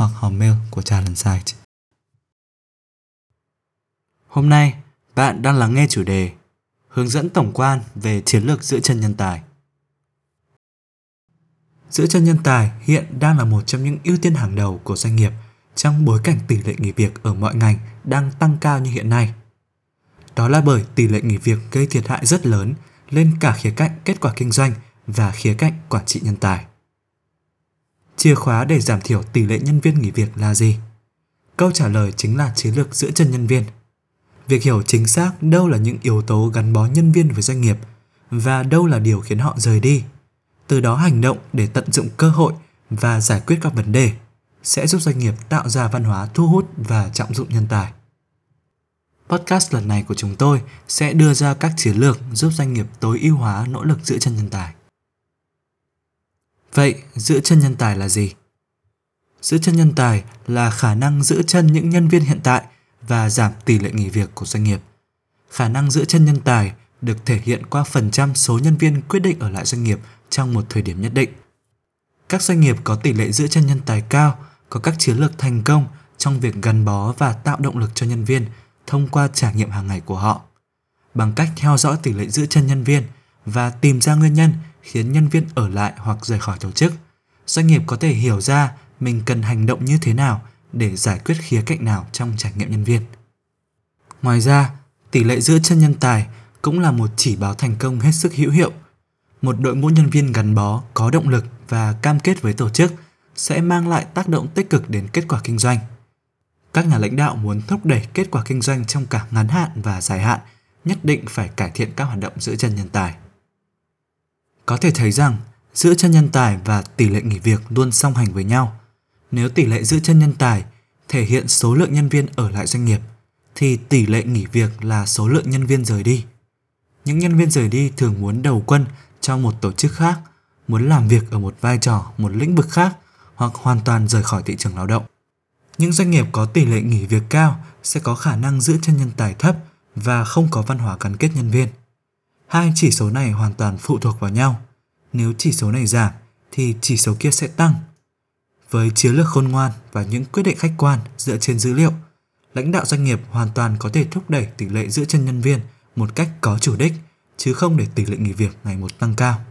hoặc hòm mail của Talent Site. Hôm nay, bạn đang lắng nghe chủ đề Hướng dẫn tổng quan về chiến lược giữ chân nhân tài. Giữ chân nhân tài hiện đang là một trong những ưu tiên hàng đầu của doanh nghiệp trong bối cảnh tỷ lệ nghỉ việc ở mọi ngành đang tăng cao như hiện nay. Đó là bởi tỷ lệ nghỉ việc gây thiệt hại rất lớn lên cả khía cạnh kết quả kinh doanh và khía cạnh quản trị nhân tài. Chìa khóa để giảm thiểu tỷ lệ nhân viên nghỉ việc là gì? Câu trả lời chính là chiến lược giữ chân nhân viên. Việc hiểu chính xác đâu là những yếu tố gắn bó nhân viên với doanh nghiệp và đâu là điều khiến họ rời đi. Từ đó hành động để tận dụng cơ hội và giải quyết các vấn đề sẽ giúp doanh nghiệp tạo ra văn hóa thu hút và trọng dụng nhân tài. Podcast lần này của chúng tôi sẽ đưa ra các chiến lược giúp doanh nghiệp tối ưu hóa nỗ lực giữ chân nhân tài. Vậy, giữ chân nhân tài là gì? Giữ chân nhân tài là khả năng giữ chân những nhân viên hiện tại và giảm tỷ lệ nghỉ việc của doanh nghiệp. Khả năng giữ chân nhân tài được thể hiện qua phần trăm số nhân viên quyết định ở lại doanh nghiệp trong một thời điểm nhất định. Các doanh nghiệp có tỷ lệ giữ chân nhân tài cao có các chiến lược thành công trong việc gắn bó và tạo động lực cho nhân viên thông qua trải nghiệm hàng ngày của họ. Bằng cách theo dõi tỷ lệ giữ chân nhân viên và tìm ra nguyên nhân khiến nhân viên ở lại hoặc rời khỏi tổ chức, doanh nghiệp có thể hiểu ra mình cần hành động như thế nào để giải quyết khía cạnh nào trong trải nghiệm nhân viên. Ngoài ra, tỷ lệ giữ chân nhân tài cũng là một chỉ báo thành công hết sức hữu hiệu. Một đội ngũ nhân viên gắn bó, có động lực và cam kết với tổ chức sẽ mang lại tác động tích cực đến kết quả kinh doanh. Các nhà lãnh đạo muốn thúc đẩy kết quả kinh doanh trong cả ngắn hạn và dài hạn, nhất định phải cải thiện các hoạt động giữ chân nhân tài. Có thể thấy rằng, giữ chân nhân tài và tỷ lệ nghỉ việc luôn song hành với nhau. Nếu tỷ lệ giữ chân nhân tài thể hiện số lượng nhân viên ở lại doanh nghiệp, thì tỷ lệ nghỉ việc là số lượng nhân viên rời đi. Những nhân viên rời đi thường muốn đầu quân cho một tổ chức khác, muốn làm việc ở một vai trò, một lĩnh vực khác hoặc hoàn toàn rời khỏi thị trường lao động. Những doanh nghiệp có tỷ lệ nghỉ việc cao sẽ có khả năng giữ chân nhân tài thấp và không có văn hóa gắn kết nhân viên. Hai chỉ số này hoàn toàn phụ thuộc vào nhau. Nếu chỉ số này giảm thì chỉ số kia sẽ tăng. Với chiến lược khôn ngoan và những quyết định khách quan dựa trên dữ liệu, lãnh đạo doanh nghiệp hoàn toàn có thể thúc đẩy tỷ lệ giữ chân nhân viên một cách có chủ đích, chứ không để tỷ lệ nghỉ việc ngày một tăng cao.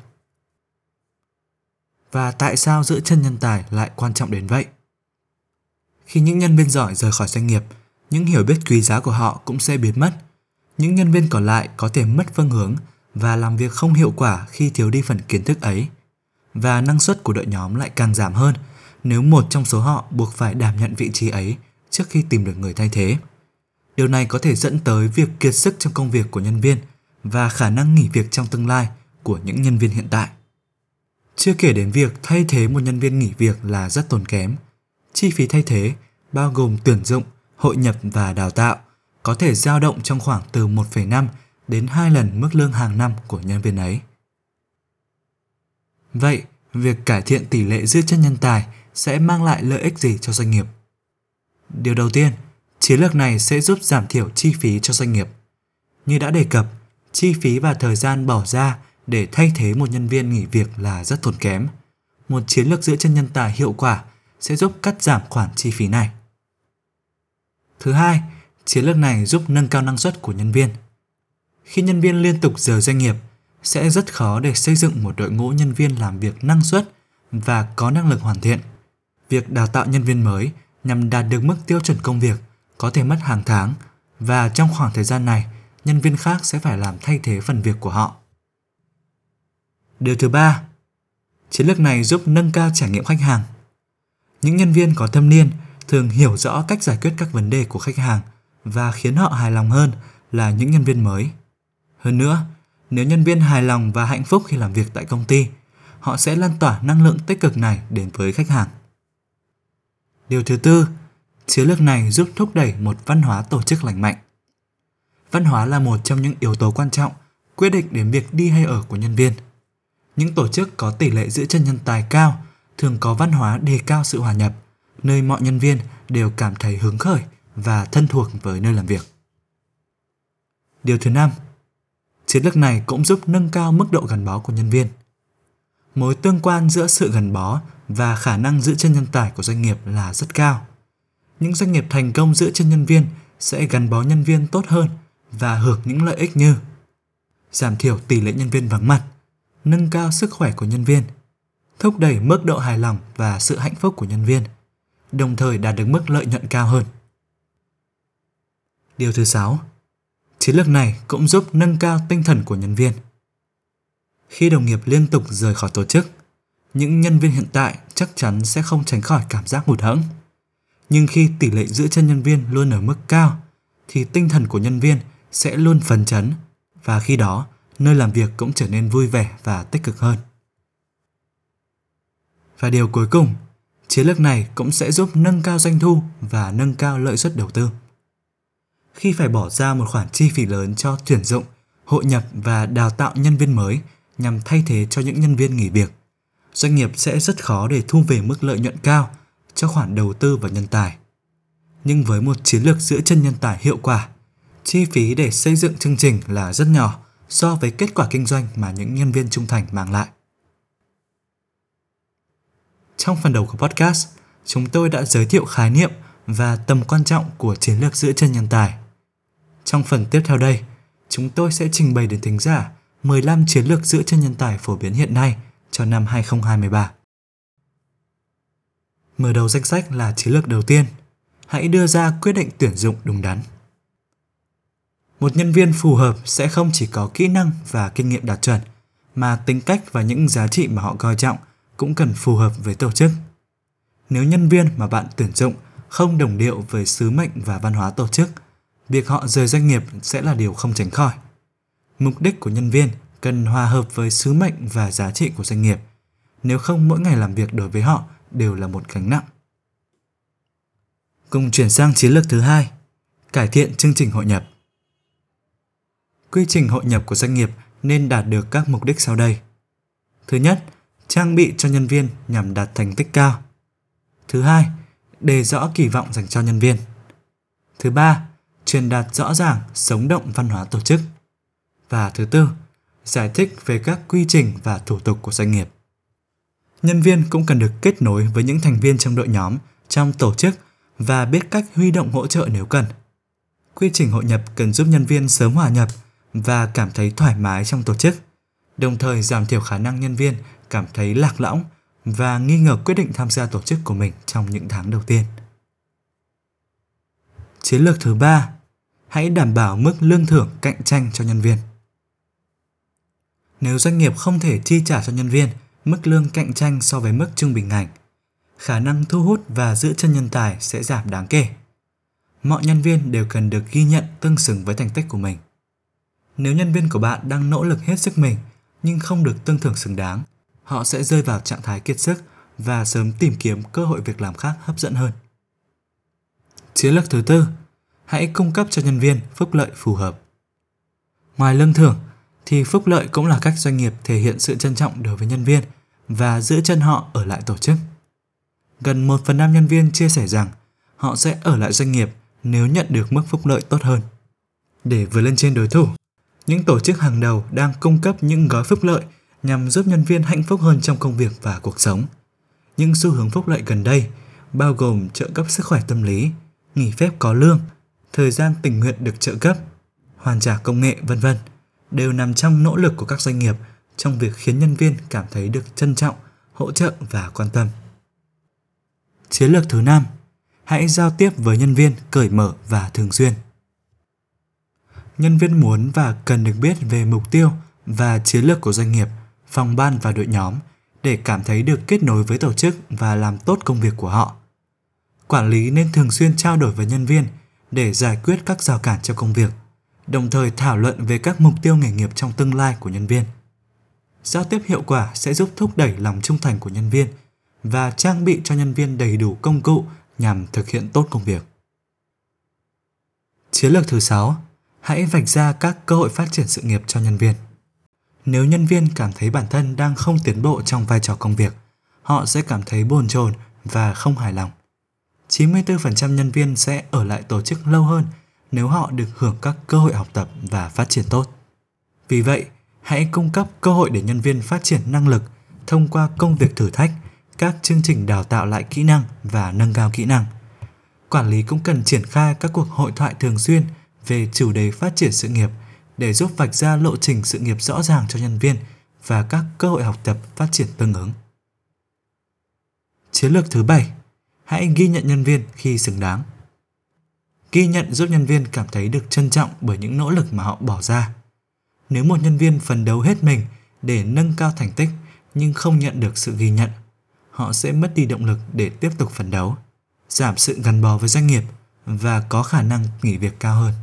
Và tại sao giữ chân nhân tài lại quan trọng đến vậy? Khi những nhân viên giỏi rời khỏi doanh nghiệp, những hiểu biết quý giá của họ cũng sẽ biến mất. Những nhân viên còn lại có thể mất phương hướng và làm việc không hiệu quả khi thiếu đi phần kiến thức ấy. Và năng suất của đội nhóm lại càng giảm hơn nếu một trong số họ buộc phải đảm nhận vị trí ấy trước khi tìm được người thay thế. Điều này có thể dẫn tới việc kiệt sức trong công việc của nhân viên và khả năng nghỉ việc trong tương lai của những nhân viên hiện tại. Chưa kể đến việc thay thế một nhân viên nghỉ việc là rất tốn kém. Chi phí thay thế bao gồm tuyển dụng, hội nhập và đào tạo có thể dao động trong khoảng từ 1,5 đến 2 lần mức lương hàng năm của nhân viên ấy. Vậy, việc cải thiện tỷ lệ giữ chân nhân tài sẽ mang lại lợi ích gì cho doanh nghiệp? Điều đầu tiên, chiến lược này sẽ giúp giảm thiểu chi phí cho doanh nghiệp. Như đã đề cập, chi phí và thời gian bỏ ra để thay thế một nhân viên nghỉ việc là rất tốn kém. Một chiến lược giữ chân nhân tài hiệu quả sẽ giúp cắt giảm khoản chi phí này. Thứ hai, chiến lược này giúp nâng cao năng suất của nhân viên. Khi nhân viên liên tục rời doanh nghiệp, sẽ rất khó để xây dựng một đội ngũ nhân viên làm việc năng suất và có năng lực hoàn thiện. Việc đào tạo nhân viên mới nhằm đạt được mức tiêu chuẩn công việc có thể mất hàng tháng và trong khoảng thời gian này, nhân viên khác sẽ phải làm thay thế phần việc của họ. Điều thứ ba, chiến lược này giúp nâng cao trải nghiệm khách hàng. Những nhân viên có thâm niên thường hiểu rõ cách giải quyết các vấn đề của khách hàng và khiến họ hài lòng hơn là những nhân viên mới. Hơn nữa, nếu nhân viên hài lòng và hạnh phúc khi làm việc tại công ty, họ sẽ lan tỏa năng lượng tích cực này đến với khách hàng. Điều thứ tư, Chiến lược này giúp thúc đẩy một văn hóa tổ chức lành mạnh. Văn hóa là một trong những yếu tố quan trọng quyết định đến việc đi hay ở của nhân viên. Những tổ chức có tỷ lệ giữ chân nhân tài cao thường có văn hóa đề cao sự hòa nhập, nơi mọi nhân viên đều cảm thấy hứng khởi và thân thuộc với nơi làm việc. Điều thứ năm, chiến lược này cũng giúp nâng cao mức độ gắn bó của nhân viên. Mối tương quan giữa sự gắn bó và khả năng giữ chân nhân tài của doanh nghiệp là rất cao. Những doanh nghiệp thành công giữ chân nhân viên sẽ gắn bó nhân viên tốt hơn và hưởng những lợi ích như giảm thiểu tỷ lệ nhân viên vắng mặt, nâng cao sức khỏe của nhân viên, thúc đẩy mức độ hài lòng và sự hạnh phúc của nhân viên, đồng thời đạt được mức lợi nhuận cao hơn. Điều thứ sáu, chiến lược này cũng giúp nâng cao tinh thần của nhân viên. Khi đồng nghiệp liên tục rời khỏi tổ chức, những nhân viên hiện tại chắc chắn sẽ không tránh khỏi cảm giác hụt hẫng. Nhưng khi tỷ lệ giữ chân nhân viên luôn ở mức cao, thì tinh thần của nhân viên sẽ luôn phấn chấn và khi đó nơi làm việc cũng trở nên vui vẻ và tích cực hơn. Và điều cuối cùng, chiến lược này cũng sẽ giúp nâng cao doanh thu và nâng cao lợi suất đầu tư. Khi phải bỏ ra một khoản chi phí lớn cho tuyển dụng, hội nhập và đào tạo nhân viên mới nhằm thay thế cho những nhân viên nghỉ việc, doanh nghiệp sẽ rất khó để thu về mức lợi nhuận cao cho khoản đầu tư vào nhân tài. Nhưng với một chiến lược giữ chân nhân tài hiệu quả, chi phí để xây dựng chương trình là rất nhỏ so với kết quả kinh doanh mà những nhân viên trung thành mang lại. Trong phần đầu của podcast, chúng tôi đã giới thiệu khái niệm và tầm quan trọng của chiến lược giữ chân nhân tài. Trong phần tiếp theo đây, chúng tôi sẽ trình bày đến thính giả 15 chiến lược giữ chân nhân tài phổ biến hiện nay cho năm 2023. Mở đầu danh sách là chiến lược đầu tiên. Hãy đưa ra quyết định tuyển dụng đúng đắn. Một nhân viên phù hợp sẽ không chỉ có kỹ năng và kinh nghiệm đạt chuẩn, mà tính cách và những giá trị mà họ coi trọng cũng cần phù hợp với tổ chức. Nếu nhân viên mà bạn tuyển dụng không đồng điệu với sứ mệnh và văn hóa tổ chức, việc họ rời doanh nghiệp sẽ là điều không tránh khỏi. Mục đích của nhân viên cần hòa hợp với sứ mệnh và giá trị của doanh nghiệp. Nếu không mỗi ngày làm việc đối với họ đều là một gánh nặng. Cùng chuyển sang chiến lược thứ hai, cải thiện chương trình hội nhập. Quy trình hội nhập của doanh nghiệp nên đạt được các mục đích sau đây. Thứ nhất, trang bị cho nhân viên nhằm đạt thành tích cao. Thứ hai, đề rõ kỳ vọng dành cho nhân viên. Thứ ba, truyền đạt rõ ràng, sống động văn hóa tổ chức. Và thứ tư, giải thích về các quy trình và thủ tục của doanh nghiệp. Nhân viên cũng cần được kết nối với những thành viên trong đội nhóm, trong tổ chức và biết cách huy động hỗ trợ nếu cần. Quy trình hội nhập cần giúp nhân viên sớm hòa nhập và cảm thấy thoải mái trong tổ chức, đồng thời giảm thiểu khả năng nhân viên cảm thấy lạc lõng và nghi ngờ quyết định tham gia tổ chức của mình trong những tháng đầu tiên. Chiến lược thứ ba, hãy đảm bảo mức lương thưởng cạnh tranh cho nhân viên. Nếu doanh nghiệp không thể chi trả cho nhân viên mức lương cạnh tranh so với mức trung bình ngành, khả năng thu hút và giữ chân nhân tài sẽ giảm đáng kể. Mọi nhân viên đều cần được ghi nhận tương xứng với thành tích của mình. Nếu nhân viên của bạn đang nỗ lực hết sức mình nhưng không được tương thưởng xứng đáng, họ sẽ rơi vào trạng thái kiệt sức và sớm tìm kiếm cơ hội việc làm khác hấp dẫn hơn. Chiến lược thứ tư, hãy cung cấp cho nhân viên phúc lợi phù hợp. Ngoài lương thưởng, thì phúc lợi cũng là cách doanh nghiệp thể hiện sự trân trọng đối với nhân viên và giữ chân họ ở lại tổ chức. Gần 1 phần 5 nhân viên chia sẻ rằng họ sẽ ở lại doanh nghiệp nếu nhận được mức phúc lợi tốt hơn. Để vượt lên trên đối thủ, những tổ chức hàng đầu đang cung cấp những gói phúc lợi nhằm giúp nhân viên hạnh phúc hơn trong công việc và cuộc sống. Những xu hướng phúc lợi gần đây bao gồm trợ cấp sức khỏe tâm lý, nghỉ phép có lương, thời gian tình nguyện được trợ cấp, hoàn trả công nghệ, vân vân đều nằm trong nỗ lực của các doanh nghiệp trong việc khiến nhân viên cảm thấy được trân trọng, hỗ trợ và quan tâm. Chiến lược thứ năm, hãy giao tiếp với nhân viên cởi mở và thường xuyên. Nhân viên muốn và cần được biết về mục tiêu và chiến lược của doanh nghiệp, phòng ban và đội nhóm để cảm thấy được kết nối với tổ chức và làm tốt công việc của họ. Quản lý nên thường xuyên trao đổi với nhân viên để giải quyết các rào cản cho công việc, đồng thời thảo luận về các mục tiêu nghề nghiệp trong tương lai của nhân viên. Giao tiếp hiệu quả sẽ giúp thúc đẩy lòng trung thành của nhân viên và trang bị cho nhân viên đầy đủ công cụ nhằm thực hiện tốt công việc. Chiến lược thứ 6, hãy vạch ra các cơ hội phát triển sự nghiệp cho nhân viên. Nếu nhân viên cảm thấy bản thân đang không tiến bộ trong vai trò công việc, họ sẽ cảm thấy bồn chồn và không hài lòng. 94% nhân viên sẽ ở lại tổ chức lâu hơn nếu họ được hưởng các cơ hội học tập và phát triển tốt. Vì vậy, hãy cung cấp cơ hội để nhân viên phát triển năng lực thông qua công việc thử thách, các chương trình đào tạo lại kỹ năng và nâng cao kỹ năng. Quản lý cũng cần triển khai các cuộc hội thoại thường xuyên về chủ đề phát triển sự nghiệp để giúp vạch ra lộ trình sự nghiệp rõ ràng cho nhân viên và các cơ hội học tập phát triển tương ứng. Chiến lược thứ bảy, hãy ghi nhận nhân viên khi xứng đáng. Ghi nhận giúp nhân viên cảm thấy được trân trọng bởi những nỗ lực mà họ bỏ ra. Nếu một nhân viên phấn đấu hết mình để nâng cao thành tích nhưng không nhận được sự ghi nhận, họ sẽ mất đi động lực để tiếp tục phấn đấu, giảm sự gắn bó với doanh nghiệp và có khả năng nghỉ việc cao hơn.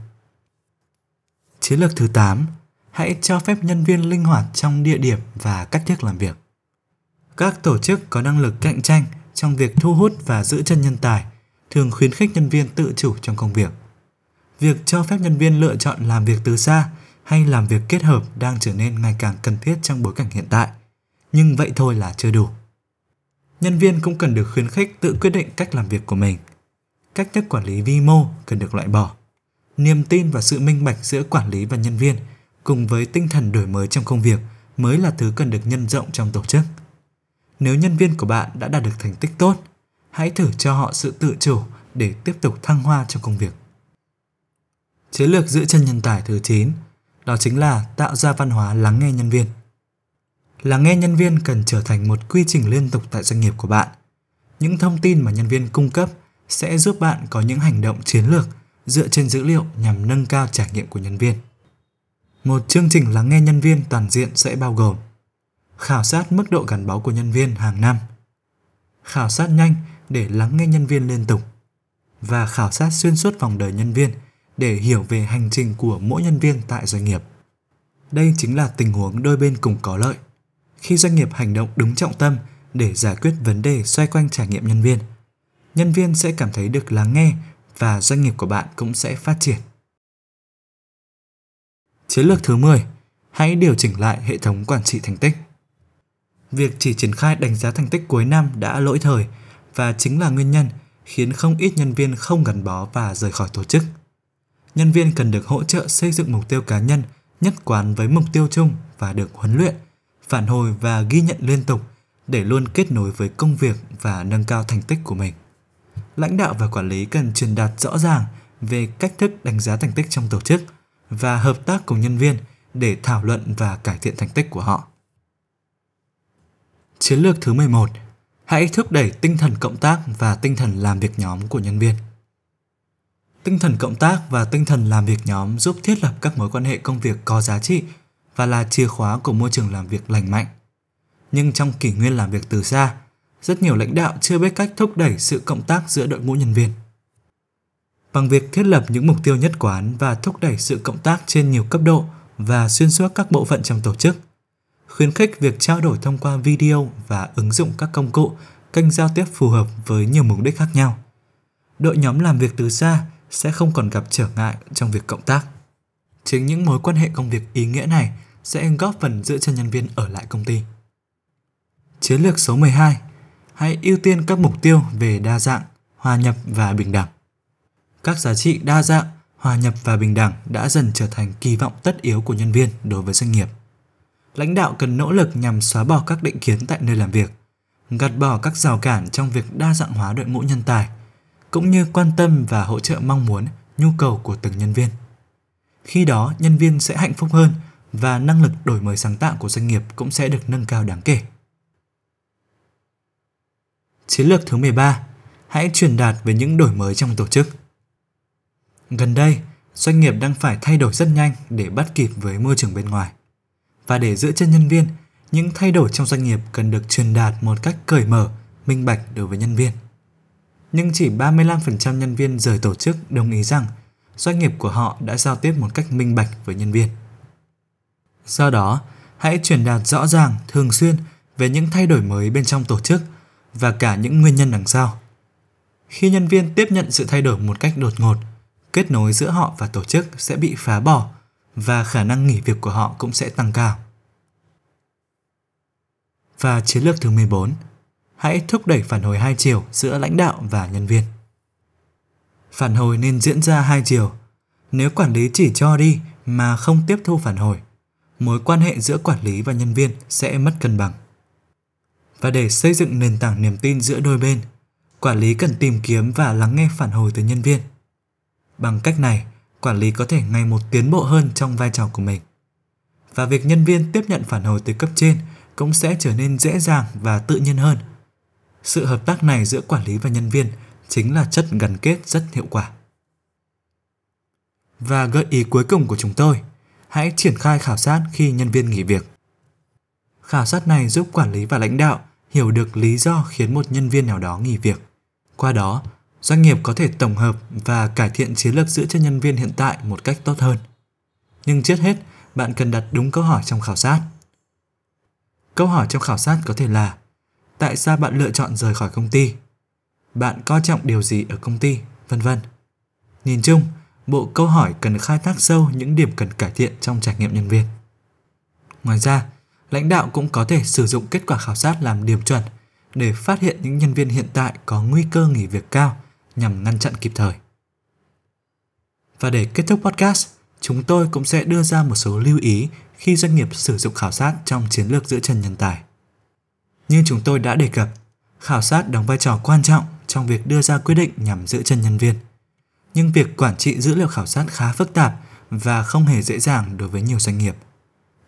Chiến lược thứ 8, hãy cho phép nhân viên linh hoạt trong địa điểm và cách thức làm việc. Các tổ chức có năng lực cạnh tranh trong việc thu hút và giữ chân nhân tài thường khuyến khích nhân viên tự chủ trong công việc. Việc cho phép nhân viên lựa chọn làm việc từ xa hay làm việc kết hợp đang trở nên ngày càng cần thiết trong bối cảnh hiện tại, nhưng vậy thôi là chưa đủ. Nhân viên cũng cần được khuyến khích tự quyết định cách làm việc của mình. Cách thức quản lý vi mô cần được loại bỏ. Niềm tin và sự minh bạch giữa quản lý và nhân viên cùng với tinh thần đổi mới trong công việc mới là thứ cần được nhân rộng trong tổ chức. Nếu nhân viên của bạn đã đạt được thành tích tốt, hãy thử cho họ sự tự chủ để tiếp tục thăng hoa trong công việc. Chiến lược giữ chân nhân tài thứ 9 đó chính là tạo ra văn hóa lắng nghe nhân viên. Lắng nghe nhân viên cần trở thành một quy trình liên tục tại doanh nghiệp của bạn. Những thông tin mà nhân viên cung cấp sẽ giúp bạn có những hành động chiến lược dựa trên dữ liệu nhằm nâng cao trải nghiệm của nhân viên. Một chương trình lắng nghe nhân viên toàn diện sẽ bao gồm khảo sát mức độ gắn bó của nhân viên hàng năm, khảo sát nhanh để lắng nghe nhân viên liên tục và khảo sát xuyên suốt vòng đời nhân viên để hiểu về hành trình của mỗi nhân viên tại doanh nghiệp. Đây chính là tình huống đôi bên cùng có lợi. Khi doanh nghiệp hành động đúng trọng tâm để giải quyết vấn đề xoay quanh trải nghiệm nhân viên, nhân viên sẽ cảm thấy được lắng nghe và doanh nghiệp của bạn cũng sẽ phát triển. Chiến lược thứ 10, hãy điều chỉnh lại hệ thống quản trị thành tích. Việc chỉ triển khai đánh giá thành tích cuối năm đã lỗi thời và chính là nguyên nhân khiến không ít nhân viên không gắn bó và rời khỏi tổ chức. Nhân viên cần được hỗ trợ xây dựng mục tiêu cá nhân nhất quán với mục tiêu chung và được huấn luyện, phản hồi và ghi nhận liên tục để luôn kết nối với công việc và nâng cao thành tích của mình. Lãnh đạo và quản lý cần truyền đạt rõ ràng về cách thức đánh giá thành tích trong tổ chức và hợp tác cùng nhân viên để thảo luận và cải thiện thành tích của họ. Chiến lược thứ 11. Hãy thúc đẩy tinh thần cộng tác và tinh thần làm việc nhóm của nhân viên. Tinh thần cộng tác và tinh thần làm việc nhóm giúp thiết lập các mối quan hệ công việc có giá trị và là chìa khóa của môi trường làm việc lành mạnh. Nhưng trong kỷ nguyên làm việc từ xa, rất nhiều lãnh đạo chưa biết cách thúc đẩy sự cộng tác giữa đội ngũ nhân viên. Bằng việc thiết lập những mục tiêu nhất quán và thúc đẩy sự cộng tác trên nhiều cấp độ và xuyên suốt các bộ phận trong tổ chức, khuyến khích việc trao đổi thông qua video và ứng dụng các công cụ, kênh giao tiếp phù hợp với nhiều mục đích khác nhau. Đội nhóm làm việc từ xa sẽ không còn gặp trở ngại trong việc cộng tác. Chính những mối quan hệ công việc ý nghĩa này sẽ góp phần giữ cho nhân viên ở lại công ty. Chiến lược số 12. Hãy ưu tiên các mục tiêu về đa dạng, hòa nhập và bình đẳng. Các giá trị đa dạng, hòa nhập và bình đẳng đã dần trở thành kỳ vọng tất yếu của nhân viên đối với doanh nghiệp. Lãnh đạo cần nỗ lực nhằm xóa bỏ các định kiến tại nơi làm việc, gạt bỏ các rào cản trong việc đa dạng hóa đội ngũ nhân tài – cũng như quan tâm và hỗ trợ mong muốn, nhu cầu của từng nhân viên. Khi đó, nhân viên sẽ hạnh phúc hơn và năng lực đổi mới sáng tạo của doanh nghiệp cũng sẽ được nâng cao đáng kể. Chiến lược thứ 13, hãy truyền đạt về những đổi mới trong tổ chức. Gần đây, doanh nghiệp đang phải thay đổi rất nhanh để bắt kịp với môi trường bên ngoài. Và để giữ chân nhân viên, những thay đổi trong doanh nghiệp cần được truyền đạt một cách cởi mở, minh bạch đối với nhân viên nhưng chỉ 35% nhân viên rời tổ chức đồng ý rằng doanh nghiệp của họ đã giao tiếp một cách minh bạch với nhân viên. Do đó, hãy truyền đạt rõ ràng, thường xuyên về những thay đổi mới bên trong tổ chức và cả những nguyên nhân đằng sau. Khi nhân viên tiếp nhận sự thay đổi một cách đột ngột, kết nối giữa họ và tổ chức sẽ bị phá bỏ và khả năng nghỉ việc của họ cũng sẽ tăng cao. Và chiến lược thứ 14, hãy thúc đẩy phản hồi hai chiều giữa lãnh đạo và nhân viên. Phản hồi nên diễn ra hai chiều. Nếu quản lý chỉ cho đi mà không tiếp thu phản hồi, mối quan hệ giữa quản lý và nhân viên sẽ mất cân bằng. Và để xây dựng nền tảng niềm tin giữa đôi bên, quản lý cần tìm kiếm và lắng nghe phản hồi từ nhân viên. Bằng cách này, quản lý có thể ngày một tiến bộ hơn trong vai trò của mình. Và việc nhân viên tiếp nhận phản hồi từ cấp trên cũng sẽ trở nên dễ dàng và tự nhiên hơn. Sự hợp tác này giữa quản lý và nhân viên chính là chất gắn kết rất hiệu quả. Và gợi ý cuối cùng của chúng tôi, hãy triển khai khảo sát khi nhân viên nghỉ việc. Khảo sát này giúp quản lý và lãnh đạo hiểu được lý do khiến một nhân viên nào đó nghỉ việc. Qua đó, doanh nghiệp có thể tổng hợp và cải thiện chiến lược giữ chân nhân viên hiện tại một cách tốt hơn. Nhưng trước hết, bạn cần đặt đúng câu hỏi trong khảo sát. Câu hỏi trong khảo sát có thể là Tại sao bạn lựa chọn rời khỏi công ty? Bạn coi trọng điều gì ở công ty, vân vân. Nhìn chung, bộ câu hỏi cần khai thác sâu những điểm cần cải thiện trong trải nghiệm nhân viên. Ngoài ra, lãnh đạo cũng có thể sử dụng kết quả khảo sát làm điểm chuẩn để phát hiện những nhân viên hiện tại có nguy cơ nghỉ việc cao nhằm ngăn chặn kịp thời. Và để kết thúc podcast, chúng tôi cũng sẽ đưa ra một số lưu ý khi doanh nghiệp sử dụng khảo sát trong chiến lược giữ chân nhân tài. Như chúng tôi đã đề cập, khảo sát đóng vai trò quan trọng trong việc đưa ra quyết định nhằm giữ chân nhân viên. Nhưng việc quản trị dữ liệu khảo sát khá phức tạp và không hề dễ dàng đối với nhiều doanh nghiệp.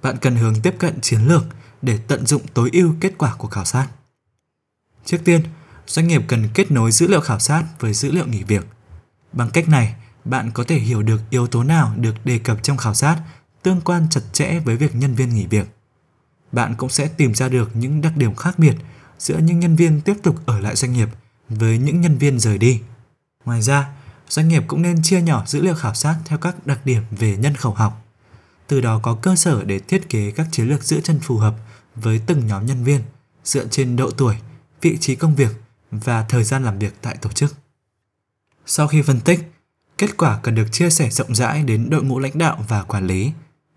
Bạn cần hướng tiếp cận chiến lược để tận dụng tối ưu kết quả của khảo sát. Trước tiên, doanh nghiệp cần kết nối dữ liệu khảo sát với dữ liệu nghỉ việc. Bằng cách này, bạn có thể hiểu được yếu tố nào được đề cập trong khảo sát tương quan chặt chẽ với việc nhân viên nghỉ việc. Bạn cũng sẽ tìm ra được những đặc điểm khác biệt giữa những nhân viên tiếp tục ở lại doanh nghiệp với những nhân viên rời đi. Ngoài ra, doanh nghiệp cũng nên chia nhỏ dữ liệu khảo sát theo các đặc điểm về nhân khẩu học. Từ đó có cơ sở để thiết kế các chiến lược giữ chân phù hợp với từng nhóm nhân viên dựa trên độ tuổi, vị trí công việc và thời gian làm việc tại tổ chức. Sau khi phân tích, kết quả cần được chia sẻ rộng rãi đến đội ngũ lãnh đạo và quản lý,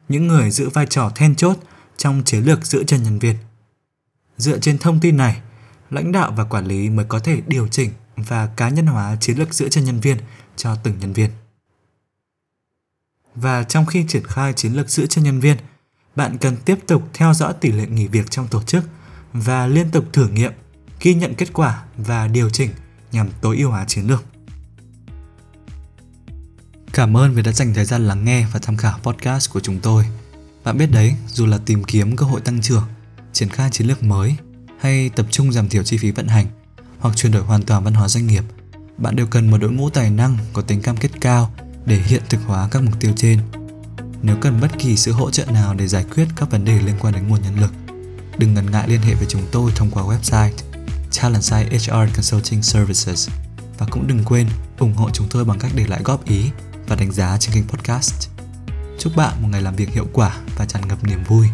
những người giữ vai trò then chốt trong chiến lược giữ chân nhân viên. Dựa trên thông tin này, lãnh đạo và quản lý mới có thể điều chỉnh và cá nhân hóa chiến lược giữ chân nhân viên cho từng nhân viên. Và trong khi triển khai chiến lược giữ cho nhân viên, bạn cần tiếp tục theo dõi tỷ lệ nghỉ việc trong tổ chức và liên tục thử nghiệm, ghi nhận kết quả và điều chỉnh nhằm tối ưu hóa chiến lược. Cảm ơn vì đã dành thời gian lắng nghe và tham khảo podcast của chúng tôi. Bạn biết đấy, dù là tìm kiếm cơ hội tăng trưởng, triển khai chiến lược mới hay tập trung giảm thiểu chi phí vận hành hoặc chuyển đổi hoàn toàn văn hóa doanh nghiệp, bạn đều cần một đội ngũ tài năng có tính cam kết cao để hiện thực hóa các mục tiêu trên. Nếu cần bất kỳ sự hỗ trợ nào để giải quyết các vấn đề liên quan đến nguồn nhân lực, đừng ngần ngại liên hệ với chúng tôi thông qua website Talentside HR Consulting Services và cũng đừng quên ủng hộ chúng tôi bằng cách để lại góp ý và đánh giá trên kênh podcast. Chúc bạn một ngày làm việc hiệu quả và tràn ngập niềm vui.